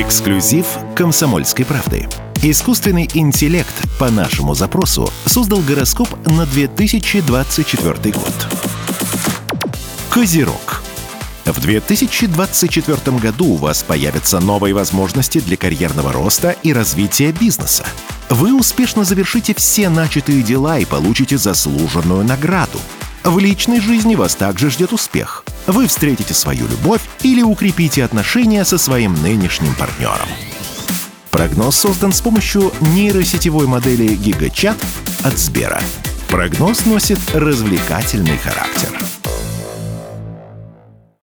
Эксклюзив «Комсомольской правды». Искусственный интеллект по нашему запросу создал гороскоп на 2024 год. Козерог. В 2024 году у вас появятся новые возможности для карьерного роста и развития бизнеса. Вы успешно завершите все начатые дела и получите заслуженную награду. В личной жизни вас также ждет успех. Вы встретите свою любовь или укрепите отношения со своим нынешним партнером. Прогноз создан с помощью нейросетевой модели GigaChat от Сбера. Прогноз носит развлекательный характер.